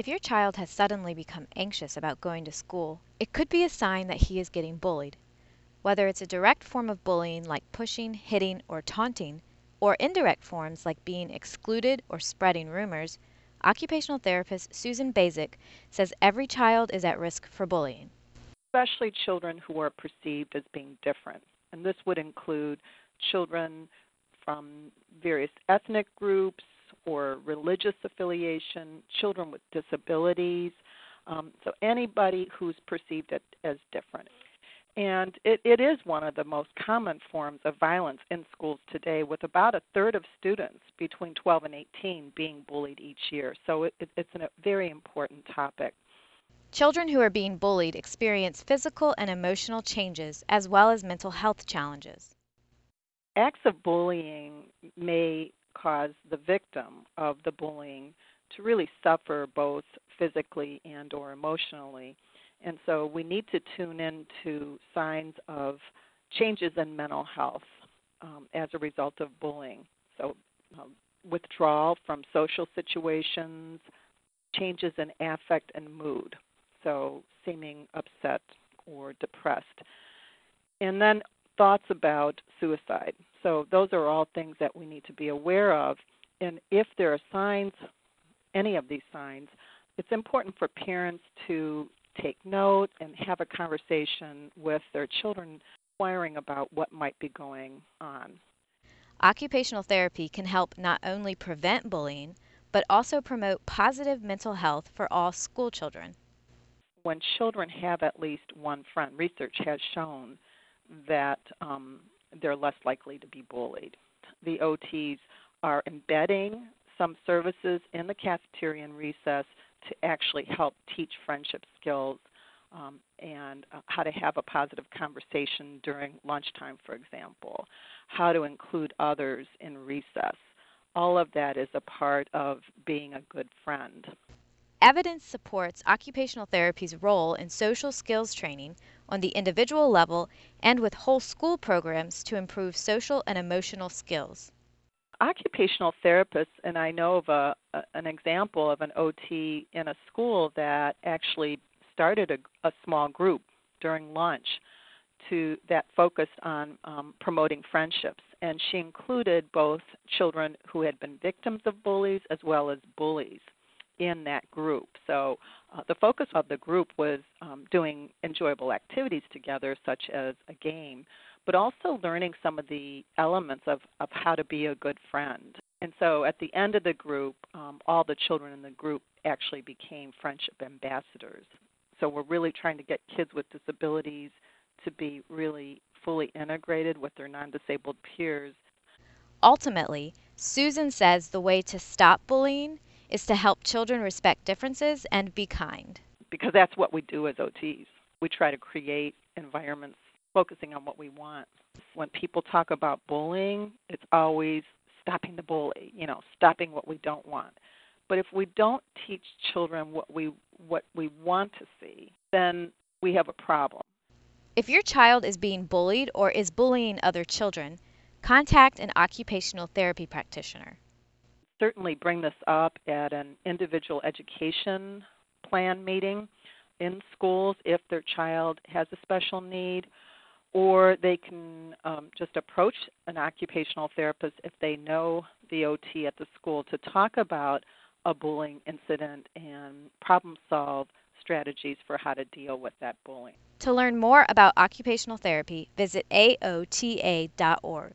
If your child has suddenly become anxious about going to school, it could be a sign that he is getting bullied. Whether it's a direct form of bullying like pushing, hitting, or taunting, or indirect forms like being excluded or spreading rumors, occupational therapist Susan Bazyk says every child is at risk for bullying. Especially children who are perceived as being different. And this would include children from various ethnic groups or religious affiliation, children with disabilities, um, so anybody who's perceived as different. And it, it is one of the most common forms of violence in schools today, with about a third of students between 12 and 18 being bullied each year. So it, it, it's a very important topic. Children who are being bullied experience physical and emotional changes as well as mental health challenges. Acts of bullying may cause the victim of the bullying to really suffer both physically and or emotionally and so we need to tune in to signs of changes in mental health um, as a result of bullying. So, um, withdrawal from social situations, changes in affect and mood, so seeming upset or depressed. And then thoughts about suicide. So, those are all things that we need to be aware of. And if there are signs, any of these signs, it's important for parents to take note and have a conversation with their children, inquiring about what might be going on. Occupational therapy can help not only prevent bullying, but also promote positive mental health for all school children. When children have at least one friend, research has shown that um, they're less likely to be bullied. The OTs are embedding some services in the cafeteria and recess to actually help teach friendship skills um, and uh, how to have a positive conversation during lunchtime, for example, how to include others in recess. All of that is a part of being a good friend. Evidence supports occupational therapy's role in social skills training on the individual level and with whole school programs to improve social and emotional skills. Occupational therapists, and I know of a, a, an example of an OT in a school that actually started a, a small group during lunch to that focused on um, promoting friendships, and she included both children who had been victims of bullies as well as bullies in that group. So uh, the focus of the group was um, doing enjoyable activities together, such as a game, but also learning some of the elements of, of how to be a good friend. And so at the end of the group, um, all the children in the group actually became friendship ambassadors. So we're really trying to get kids with disabilities to be really fully integrated with their non disabled peers. Ultimately, Susan says the way to stop bullying is to help children respect differences and be kind. Because that's what we do as OTs. We try to create environments focusing on what we want. When people talk about bullying, it's always stopping the bully, you know, stopping what we don't want. But if we don't teach children what we what we want to see, then we have a problem. If your child is being bullied or is bullying other children, contact an occupational therapy practitioner. Certainly bring this up at an individual education plan meeting in schools if their child has a special need or they can um, just approach an occupational therapist if they know the OT at the school to talk about a bullying incident and problem solve strategies for how to deal with that bullying. To learn more about occupational therapy, visit aota.org.